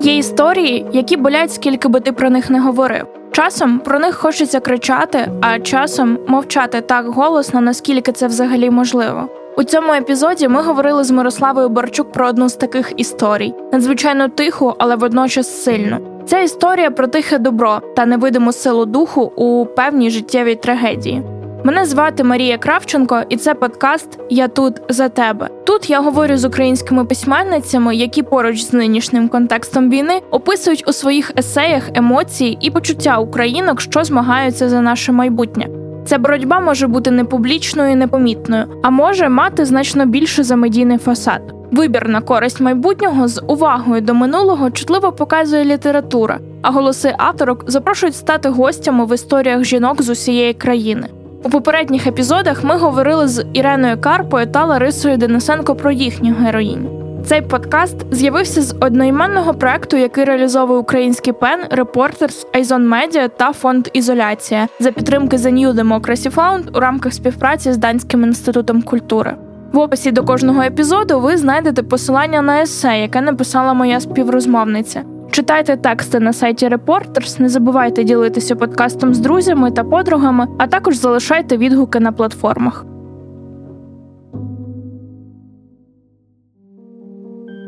Є історії, які болять, скільки би ти про них не говорив. Часом про них хочеться кричати, а часом мовчати так голосно, наскільки це взагалі можливо. У цьому епізоді ми говорили з Мирославою Борчук про одну з таких історій, надзвичайно тиху, але водночас сильну. Ця історія про тихе добро та невидиму силу духу у певній життєвій трагедії. Мене звати Марія Кравченко, і це подкаст Я тут за тебе. Тут я говорю з українськими письменницями, які поруч з нинішнім контекстом війни описують у своїх есеях емоції і почуття українок, що змагаються за наше майбутнє. Ця боротьба може бути непублічною, і непомітною, а може мати значно більше за медійний фасад. Вибір на користь майбутнього з увагою до минулого чутливо показує література, а голоси авторок запрошують стати гостями в історіях жінок з усієї країни. У попередніх епізодах ми говорили з Іреною Карпою та Ларисою Денисенко про їхню героїню. Цей подкаст з'явився з одноіменного проекту, який реалізовує український пен, Reporters, Айзон Медіа та фонд Ізоляція за підтримки The New Democracy Fund у рамках співпраці з Данським інститутом культури. В описі до кожного епізоду ви знайдете посилання на есе, яке написала моя співрозмовниця. Читайте тексти на сайті Reporters, не забувайте ділитися подкастом з друзями та подругами, а також залишайте відгуки на платформах.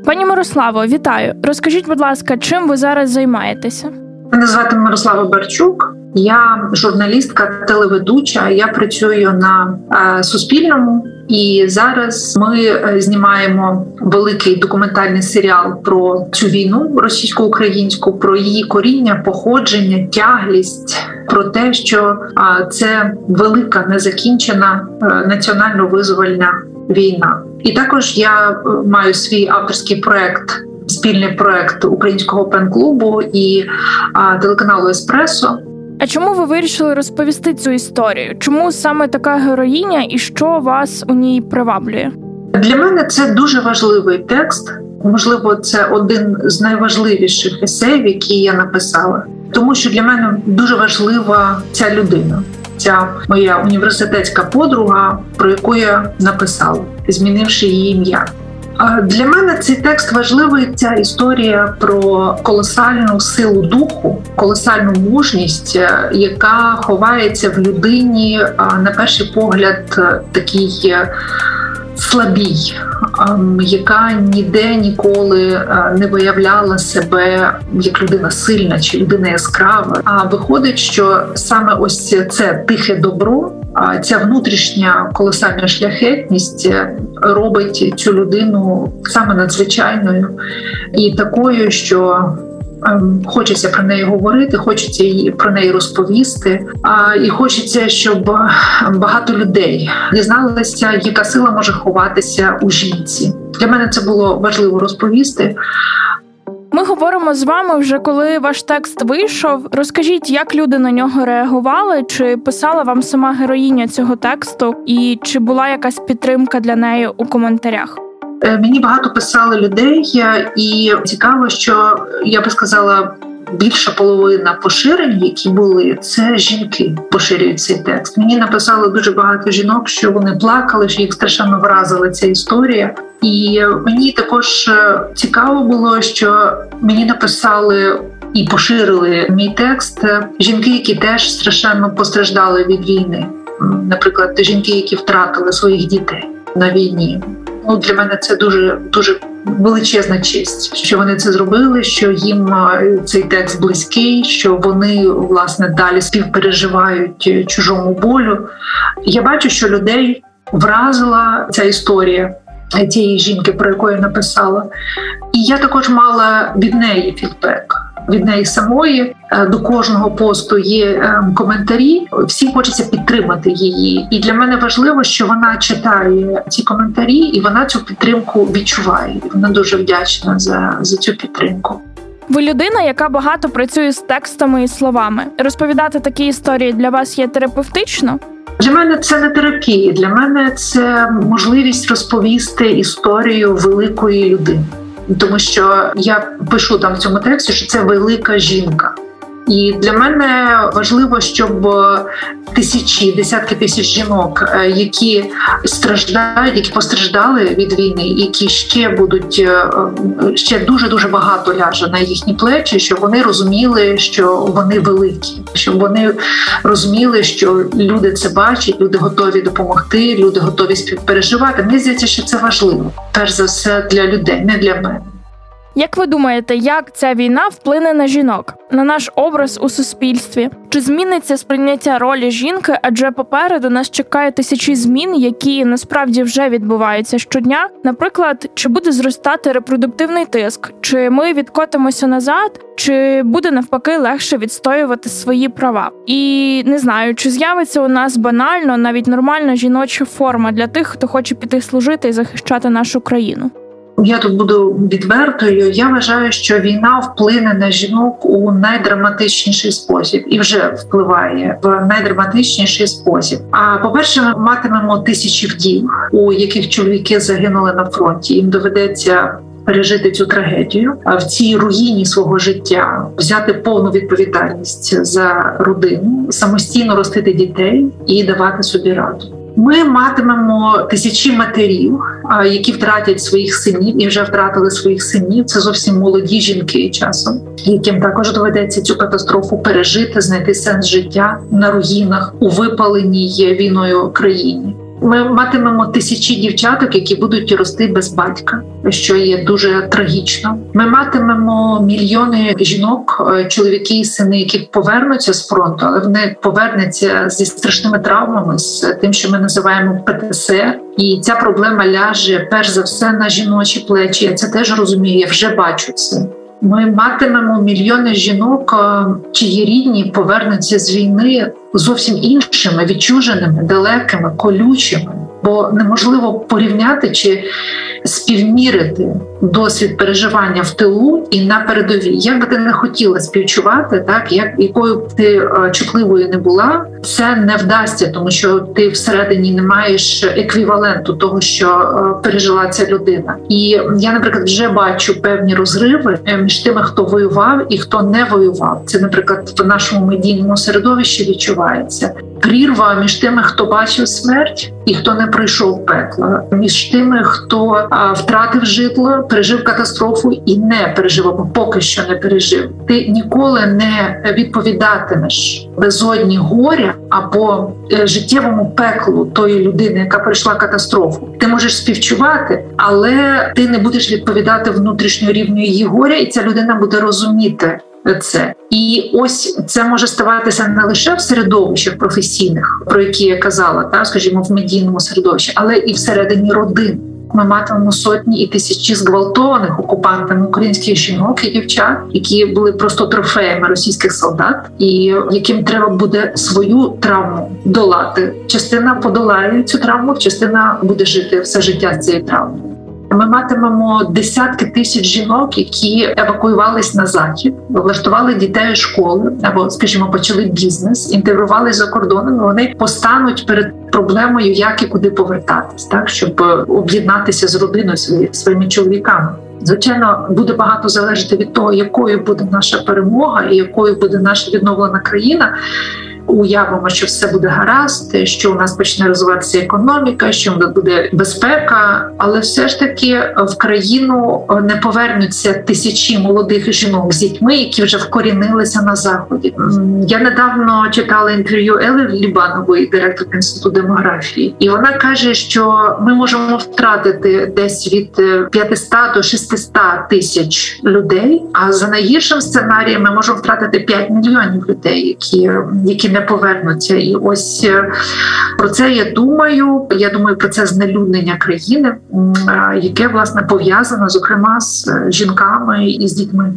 Пані Мирославо, вітаю. Розкажіть, будь ласка, чим ви зараз займаєтеся? Мене звати Мирослава Барчук. Я журналістка, телеведуча. Я працюю на е, Суспільному, і зараз ми е, знімаємо великий документальний серіал про цю війну російсько-українську, про її коріння, походження, тяглість, про те, що це велика незакінчена е, національно-визвольна війна. І також я е, маю свій авторський проект. Спільний проект українського пен-клубу і телеканалу Еспресо, а чому ви вирішили розповісти цю історію? Чому саме така героїня і що вас у ній приваблює? Для мене це дуже важливий текст. Можливо, це один з найважливіших есеїв, які я написала, тому що для мене дуже важлива ця людина, ця моя університетська подруга, про яку я написала, змінивши її ім'я. Для мене цей текст важливий. Ця історія про колосальну силу духу, колосальну мужність, е, яка ховається в людині на перший погляд, е, такій е, слабій, яка ніде ніколи не виявляла себе як людина сильна чи людина яскрава. А виходить, що саме ось це тихе добро ця внутрішня колосальна шляхетність е, робить цю людину саме надзвичайною і такою, що ем, Хочеться про неї говорити, хочеться про неї розповісти. І хочеться, щоб багато людей дізналися, яка сила може ховатися у жінці. Для мене це було важливо розповісти. Ми говоримо з вами вже коли ваш текст вийшов. Розкажіть, як люди на нього реагували, чи писала вам сама героїня цього тексту, і чи була якась підтримка для неї у коментарях? Е, мені багато писали людей, і цікаво, що я би сказала більша половина поширень, які були, це жінки поширюють цей текст. Мені написали дуже багато жінок, що вони плакали, що їх страшенно вразила ця історія. І мені також е, цікаво було, що мені написали. І поширили мій текст жінки, які теж страшенно постраждали від війни. Наприклад, жінки, які втратили своїх дітей на війні. Ну для мене це дуже дуже величезна честь, що вони це зробили. Що їм цей текст близький, що вони власне далі співпереживають чужому болю. Я бачу, що людей вразила ця історія. Тієї жінки, про яку я написала, і я також мала від неї фідбек від неї самої. Е, до кожного посту є е, коментарі. Всі хочеться підтримати її, і для мене важливо, що вона читає ці коментарі, і вона цю підтримку відчуває. Вона дуже вдячна за, за цю підтримку. Ви людина, яка багато працює з текстами і словами. Розповідати такі історії для вас є терапевтично. Для мене це не терапія. Для мене це можливість розповісти історію великої людини тому що я пишу там в цьому тексті, що це велика жінка. І для мене важливо, щоб тисячі, десятки тисяч жінок, е, які страждають, які постраждали від війни, які ще будуть е, ще дуже дуже багато ляже на їхні плечі, щоб вони розуміли, що вони великі, щоб вони розуміли, що люди це бачать, люди готові допомогти, люди готові співпереживати. Мені здається, що це важливо, перш за все для людей, не для мене. Як ви думаєте, як ця війна вплине на жінок, на наш образ у суспільстві? Чи зміниться сприйняття ролі жінки? Адже попереду нас чекає тисячі змін, які насправді вже відбуваються щодня? Наприклад, чи буде зростати репродуктивний тиск, чи ми відкотимося назад, чи буде навпаки легше відстоювати свої права? І не знаю, чи з'явиться у нас банально навіть нормальна жіноча форма для тих, хто хоче піти служити і захищати нашу країну. Я тут буду відвертою. Я вважаю, що війна вплине на жінок у найдраматичніший спосіб і вже впливає в найдраматичніший спосіб. А по перше, ми матимемо тисячі вдів, у яких чоловіки загинули на фронті. Їм доведеться. Пережити цю трагедію, а в цій руїні свого життя взяти повну відповідальність за родину, самостійно ростити дітей і давати собі раду. Ми матимемо тисячі матерів, які втратять своїх синів і вже втратили своїх синів. Це зовсім молоді жінки часом, яким також доведеться цю катастрофу пережити, знайти сенс життя на руїнах у випаленій війною країні. Ми матимемо тисячі дівчаток, які будуть рости без батька, що є дуже трагічно. Ми матимемо мільйони жінок, е, чоловіки і сини, які повернуться з фронту, але вони повернуться зі страшними травмами, з тим, що ми називаємо ПТСР. І ця проблема ляже перш за все на жіночі плечі. Я це теж розумію. Я вже бачу це. Ми матимемо мільйони жінок, е, чиї рідні повернуться з війни зовсім іншими, відчуженими, далекими, колючими бо неможливо порівняти чи співмірити досвід переживання в тилу і на передовій. Як би ти не хотіла співчувати, так як якою б ти е, чутливою не була, це не вдасться, тому що ти всередині не маєш еквіваленту того, що е, пережила ця людина. І я, наприклад, вже бачу певні розриви між тими, хто воював і хто не воював. Це, наприклад, в нашому медійному середовищі відчувається прірва між тими, хто бачив смерть і хто не пройшов пекла, між тими, хто втратив житло, пережив катастрофу і не пережив, або поки що не пережив. Ти ніколи не відповідатимеш безодні горя або е, життєвому пеклу тої людини, яка пройшла катастрофу. Ти можеш співчувати, але ти не будеш відповідати внутрішньо рівню її горя, і ця людина буде розуміти це. І ось це може ставатися не лише в середовищах професійних, про які я казала, та скажімо, в медійному середовищі, але і всередині родин. Ми матимемо сотні і тисячі зґвалтованих окупантами українських жінок і дівчат, які були просто трофеями російських солдат, і яким треба буде свою травму долати. Частина подолає цю травму, частина буде жити все життя з цією травмою. Ми матимемо десятки тисяч жінок, які евакуювались на захід, влаштували дітей у школи або, скажімо, почали бізнес, інтегрувалися за кордоном. Вони постануть перед проблемою, як і куди повертатись, так щоб об'єднатися з родиною своїми чоловіками. Звичайно, буде багато залежати від того, якою буде наша перемога і якою буде наша відновлена країна уявимо, що все буде гаразд, що у нас почне розвиватися економіка, що у нас буде безпека, але все ж таки в країну не повернуться тисячі молодих жінок з дітьми, які вже вкорінилися на заході. Я недавно читала інтерв'ю Ели Лібанової, директорки інституту демографії, і вона каже, що ми можемо втратити десь від 500 до 600 тисяч людей. А за найгіршим сценарієм ми можемо втратити 5 мільйонів людей, які які не не повернуться. І ось е, про це я думаю. Я думаю про це знелюднення країни, яке власне пов'язане зокрема з е, жінками і з дітьми.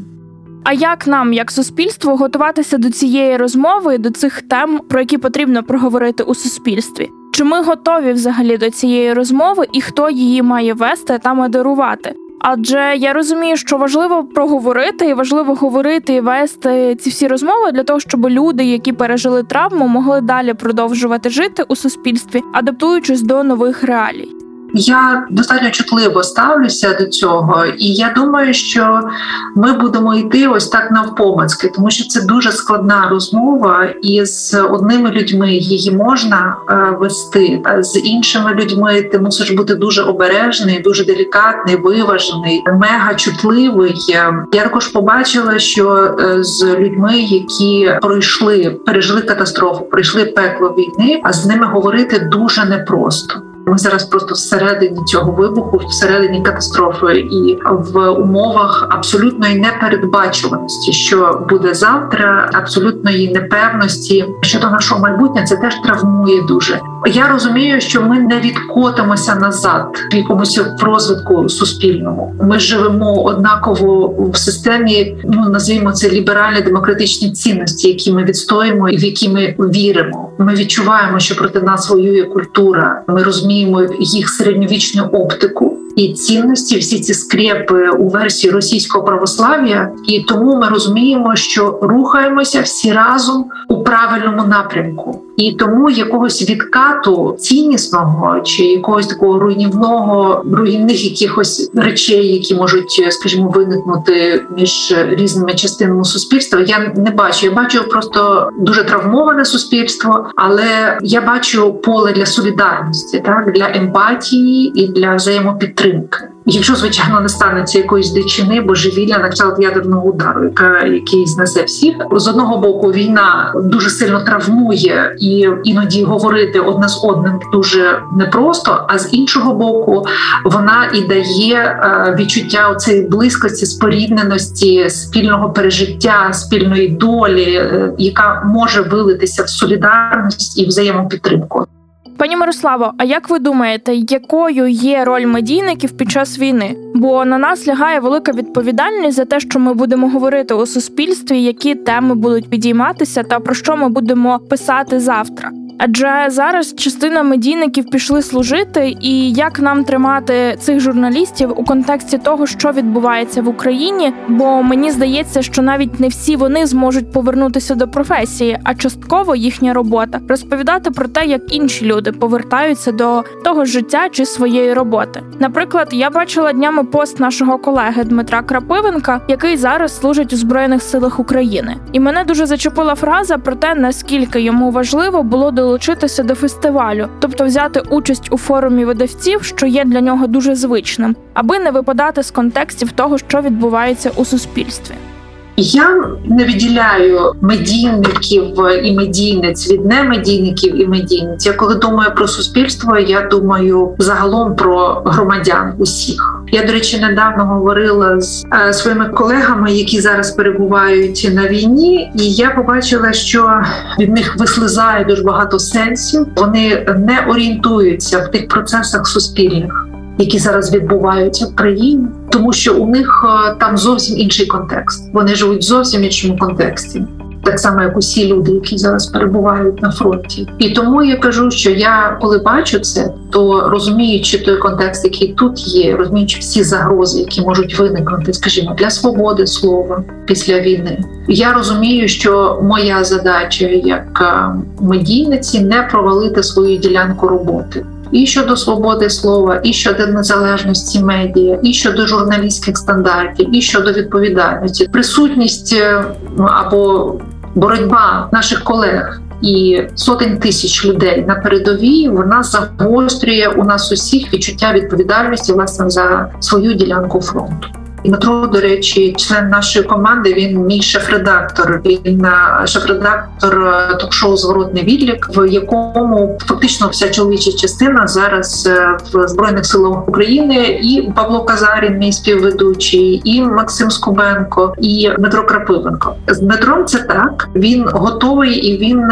А як нам, як суспільство, готуватися до цієї розмови, до цих тем, про які потрібно проговорити у суспільстві? Чи ми готові взагалі до цієї розмови і хто її має вести та модерувати? Адже я розумію, що важливо проговорити і важливо говорити і вести ці всі розмови для того, щоб люди, які пережили травму, могли далі продовжувати жити у суспільстві, адаптуючись до нових реалій. Я достатньо чутливо ставлюся до цього, і я думаю, що ми будемо йти ось так навпомацьки, тому що це дуже складна розмова, і з одними людьми її можна е, вести, а з іншими людьми ти мусиш бути дуже обережний, дуже делікатний, виважений, мега чутливий. Я також побачила, що е, з людьми, які пройшли, пережили катастрофу, пройшли пекло війни, а з ними говорити дуже непросто. Ми зараз просто всередині цього вибуху, всередині катастрофи, і в умовах абсолютної непередбачуваності, що буде завтра, абсолютної непевності щодо нашого майбутнього, це теж травмує дуже. Я розумію, що ми не відкотимося назад в якомусь розвитку суспільному. Ми живемо однаково в системі. Ну назвімо це ліберальні демократичні цінності, які ми відстоїмо і в які ми віримо. Ми відчуваємо, що проти нас воює культура. Ми розуміємо їх середньовічну оптику і цінності, всі ці скрепи у версії російського православ'я, і тому ми розуміємо, що рухаємося всі разом у правильному напрямку, і тому якогось відкату ціннісного чи якогось такого руйнівного руйнівних якихось речей, які можуть, скажімо, виникнути між різними частинами суспільства. Я не бачу. Я бачу просто дуже травмоване суспільство, але я бачу поле для солідарності, так для емпатії і для взаємопідтримки. Якщо звичайно не станеться якоїсь дичини, божевілля на кшталт ядерного удару, яка який знесе всіх з одного боку, війна дуже сильно травмує і іноді говорити одне з одним дуже непросто. А з іншого боку, вона і дає е, відчуття цієї близькості, спорідненості, спільного пережиття, спільної долі, е, яка може вилитися в солідарність і взаємопідтримку. Пані Мирославо, а як ви думаєте, якою є роль медійників під час війни? Бо на нас лягає велика відповідальність за те, що ми будемо говорити у суспільстві, які теми будуть підійматися, та про що ми будемо писати завтра? Адже зараз частина медійників пішли служити, і як нам тримати цих журналістів у контексті того, що відбувається в Україні? Бо мені здається, що навіть не всі вони зможуть повернутися до професії, а частково їхня робота розповідати про те, як інші люди повертаються до того життя чи своєї роботи. Наприклад, я бачила днями пост нашого колеги Дмитра Крапивенка, який зараз служить у збройних силах України, і мене дуже зачепила фраза про те, наскільки йому важливо було до долучитися до фестивалю, тобто взяти участь у форумі видавців, що є для нього дуже звичним, аби не випадати з контекстів того, що відбувається у суспільстві. Я не виділяю медійників і медійниць від немедійників і медійниць. Я коли думаю про суспільство, я думаю загалом про громадян усіх. Я, до речі, недавно говорила з е, своїми колегами, які зараз перебувають на війні, і я побачила, що від них вислизає дуже багато сенсів. Вони не орієнтуються в тих процесах суспільних які зараз відбуваються в країні, тому що у них е, там зовсім інший контекст. Вони живуть в зовсім іншому контексті. Так само, як усі люди, які зараз перебувають на фронті, і тому я кажу, що я коли бачу це, то розуміючи той контекст, який тут є, розуміючи всі загрози, які можуть виникнути, скажімо, для свободи слова після війни, я розумію, що моя задача як е, медійниці не провалити свою ділянку роботи і щодо свободи слова, і щодо незалежності медіа, і щодо журналістських стандартів, і щодо відповідальності, присутність е, або боротьба наших колег. І сотень тисяч людей на передовій вона загострює у нас усіх відчуття відповідальності власне за свою ділянку фронту. Дмитро, до речі, член нашої команди. Він мій шеф-редактор. Він е, шеф-редактор е, ток-шоу Зворотний відлік, в якому фактично вся чоловіча частина зараз е, в збройних силах України. І Павло Казарін, мій співведучий, і Максим Скубенко, і Дмитро Крапивенко. З Дмитром це так. Він готовий і він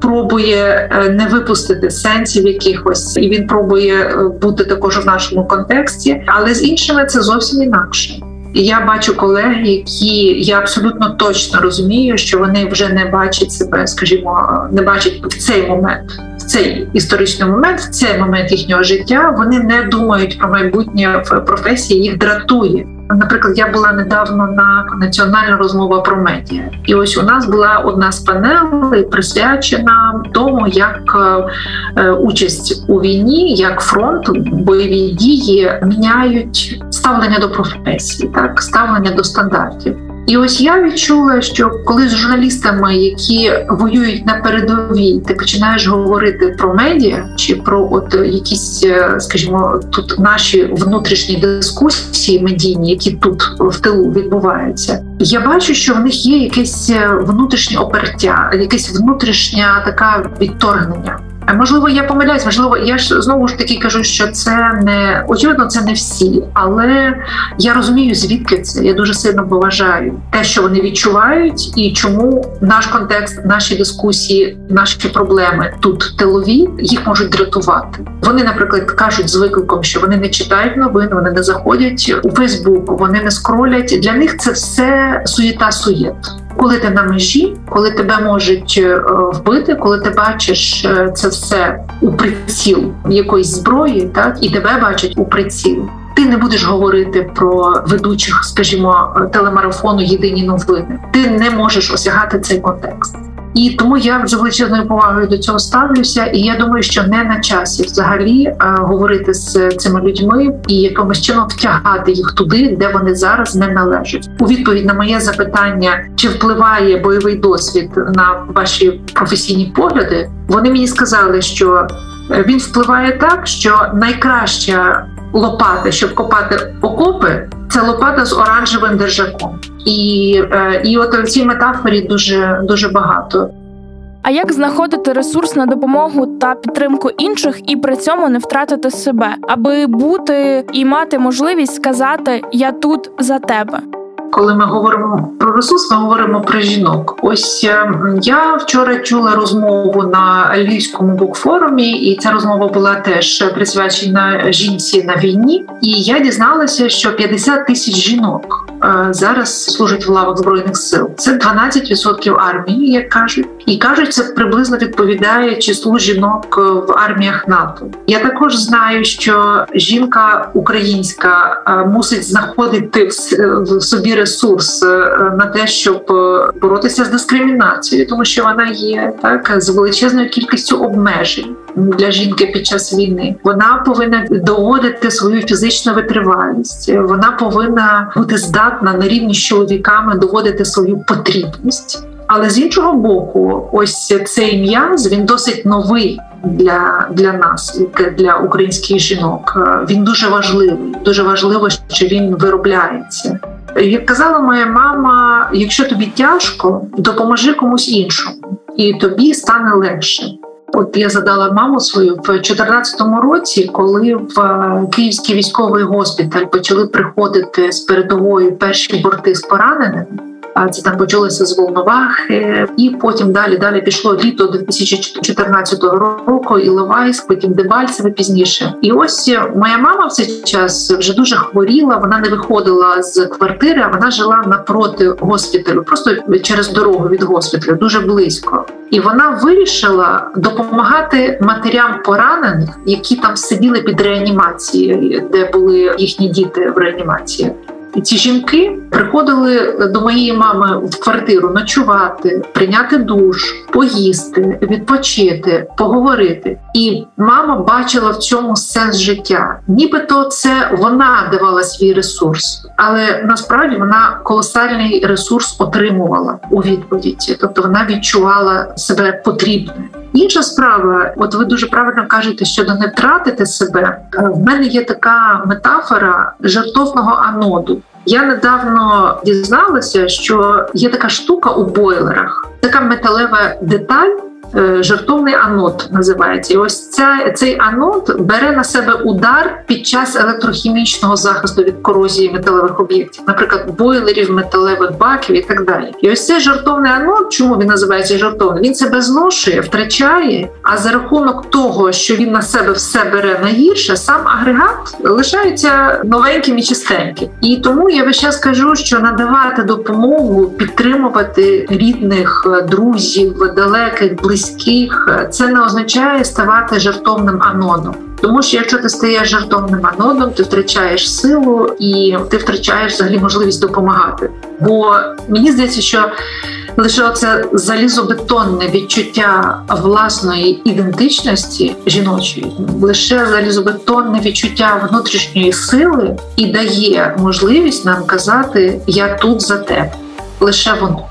пробує не випустити сенсів якихось, і він пробує бути також в нашому контексті, але з іншими це зовсім інакше. Я бачу колег, які я абсолютно точно розумію, що вони вже не бачать себе, скажімо, не бачать в цей момент, в цей історичний момент, в цей момент їхнього життя. Вони не думають про майбутнє в професії, їх дратує Наприклад, я була недавно на національна розмова про медіа, і ось у нас була одна з панелей присвячена тому, як е, участь у війні, як фронт, бойові дії міняють ставлення до професії, так ставлення до стандартів. І ось я відчула, що коли з журналістами, які воюють на передовій, ти починаєш говорити про медіа чи про от якісь, е, скажімо, тут наші внутрішні дискусії медійні, які тут в тилу відбуваються, я бачу, що в них є якесь е, внутрішнє опертя, якесь внутрішня така відторгнення. Можливо, я помиляюсь, можливо, я ж знову ж таки кажу, що це не очевидно, це не всі, але я розумію, звідки це. Я дуже сильно поважаю те, що вони відчувають, і чому наш контекст, наші дискусії, наші проблеми тут тилові їх можуть дратувати. Вони, наприклад, кажуть з викликом, що вони не читають новин, вони не заходять у Фейсбук, вони не скролять. Для них це все суєта суєт коли ти на межі, коли тебе можуть е, вбити, коли ти бачиш е, це все у приціл якоїсь зброї, так і тебе бачать у приціл. Ти не будеш говорити про ведучих, скажімо, телемарафону Єдині новини. Ти не можеш осягати цей контекст. І тому я з величезною повагою до цього ставлюся. І я думаю, що не на часі взагалі е, говорити з цими людьми і якимось чином втягати їх туди, де вони зараз не належать. У відповідь на моє запитання, чи впливає бойовий досвід на ваші професійні погляди, вони мені сказали, що е, він впливає так, що найкраща лопата, щоб копати окопи, це лопата з оранжевим держаком. І е, і от в цій метафорі дуже дуже багато. А як знаходити ресурс на допомогу та підтримку інших і при цьому не втратити себе, аби бути і мати можливість сказати Я тут за тебе? Коли ми говоримо про ресурс, ми говоримо про жінок. Ось е, я вчора чула розмову на львівському букфорумі, і ця розмова була теж присвячена жінці на війні. І я дізналася, що 50 тисяч жінок е, зараз служать в лавах збройних сил. Це 12% армії, як кажуть, і кажуть, це приблизно відповідає числу жінок в арміях НАТО. Я також знаю, що жінка українська е, мусить знаходити в собі ресурс е, на те, щоб е, боротися з дискримінацією, тому що вона є так з величезною кількістю обмежень для жінки під час війни. Вона повинна доводити свою фізичну витривалість. Вона повинна бути здатна на рівні з чоловіками доводити свою потрібність. Але з іншого боку, ось цей м'яз він досить новий для для нас, для українських жінок. Він дуже важливий. Дуже важливо, що він виробляється. Як казала моя мама, якщо тобі тяжко, допоможи комусь іншому, і тобі стане легше. От я задала маму свою в 2014 році, коли в е, Київський військовий госпіталь почали приходити з передової перші борти з пораненими. Це там почалося з Волновахи, і потім далі далі пішло літо 2014 року. і Іловайськ, потім Дебальцеве пізніше. І ось моя мама в цей час вже дуже хворіла. Вона не виходила з квартири, а вона жила напроти госпіталю, просто через дорогу від госпіталю, дуже близько. І вона вирішила допомагати матерям поранених, які там сиділи під реанімацією, де були їхні діти в реанімації. І ці жінки приходили до моєї мами в квартиру ночувати, прийняти душ, поїсти, відпочити, поговорити. І мама бачила в цьому сенс життя. Нібито це вона давала свій ресурс, але насправді вона колосальний ресурс отримувала у відповіді, тобто вона відчувала себе потрібною. Інша справа, от ви дуже правильно кажете, щодо не втратити себе. В мене є така метафора жартовного аноду. Я недавно дізналася, що є така штука у бойлерах, така металева деталь. Е, жартовний анод називається. І ось ця, цей анод бере на себе удар під час електрохімічного захисту від корозії металевих об'єктів, наприклад, бойлерів, металевих баків і так далі. І ось цей жартовний анод, чому він називається жартовним? Він себе зношує, втрачає. А за рахунок того, що він на себе все бере найгірше, сам агрегат лишається новеньким і чистеньким. І тому я весь час кажу, що надавати допомогу, підтримувати рідних, друзів, далеких, близьких, близьких, це не означає ставати жартовним анодом. Тому що якщо ти стаєш жартовним анодом, ти втрачаєш силу і ти втрачаєш взагалі можливість допомагати. Бо мені здається, що лише це залізобетонне відчуття власної ідентичності жіночої, лише залізобетонне відчуття внутрішньої сили і дає можливість нам казати Я тут за тебе. Лише воно.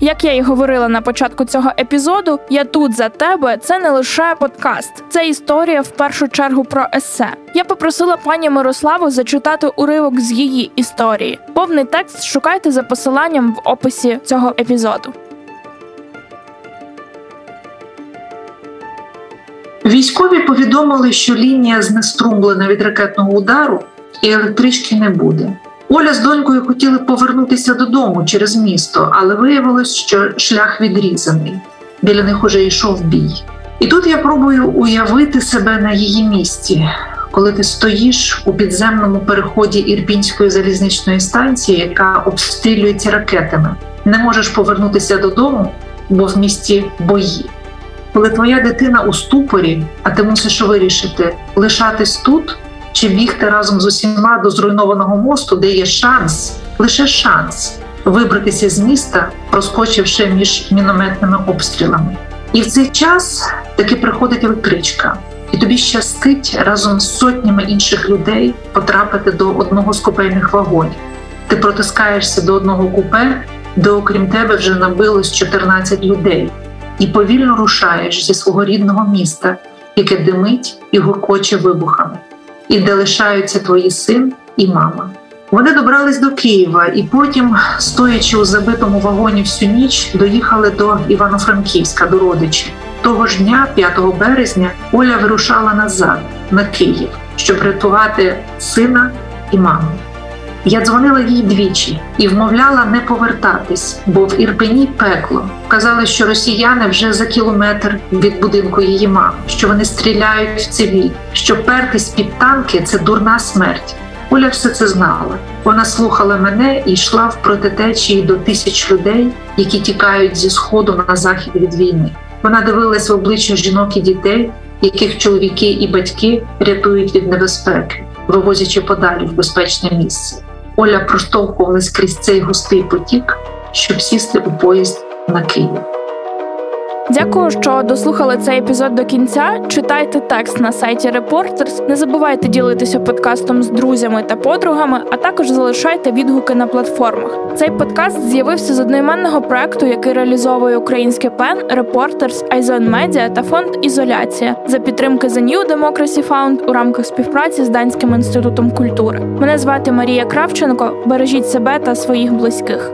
Як я й говорила на початку цього епізоду, я тут за тебе це не лише подкаст, це історія в першу чергу про есе. Я попросила пані Мирославу зачитати уривок з її історії. Повний текст шукайте за посиланням в описі цього епізоду. Військові повідомили, що лінія знеструмлена від ракетного удару і електрички не буде. Оля з донькою хотіли повернутися додому через місто, але виявилось, що шлях відрізаний. Біля них уже йшов бій. І тут я пробую уявити себе на її місці, коли ти стоїш у підземному переході Ірпінської залізничної станції, яка обстрілюється ракетами, не можеш повернутися додому, бо в місті бої. Коли твоя дитина у ступорі, а ти мусиш вирішити лишатись тут чи бігти разом з усіма до зруйнованого мосту, де є шанс, лише шанс вибратися з міста, проскочивши між мінометними обстрілами. І в цей час таки приходить електричка, і тобі щастить разом з сотнями інших людей потрапити до одного з купейних вагонів. Ти протискаєшся до одного купе, де, окрім тебе, вже набилось 14 людей, і повільно рушаєш зі свого рідного міста, яке димить і гуркоче вибухами і де лишаються твої син і мама. Вони добрались до Києва і потім, стоячи у забитому вагоні всю ніч, доїхали до Івано-Франківська, до родичів. Того ж дня, 5 березня, Оля вирушала назад на Київ, щоб рятувати сина і маму. Я дзвонила їй двічі і вмовляла не повертатись, бо в Ірпені пекло. Казали, що росіяни вже за кілометр від будинку її мами, що вони стріляють в цивіль, що пертись під танки це дурна смерть. Оля все це знала. Вона слухала мене і йшла в протитечії до тисяч людей, які тікають зі сходу на захід від війни. Вона дивилась в обличчя жінок і дітей, яких чоловіки і батьки рятують від небезпеки, вивозячи подалі в безпечне місце. Оля проштовхувалась крізь цей густий потік, щоб сісти у поїзд на Київ. Дякую, що дослухали цей епізод до кінця. Читайте текст на сайті Reporters. Не забувайте ділитися подкастом з друзями та подругами, а також залишайте відгуки на платформах. Цей подкаст з'явився з одноіменного проекту, який реалізовує українське пен Reporters, Айзон Медіа та фонд Ізоляція за підтримки The New Democracy Fund у рамках співпраці з Данським інститутом культури. Мене звати Марія Кравченко. Бережіть себе та своїх близьких.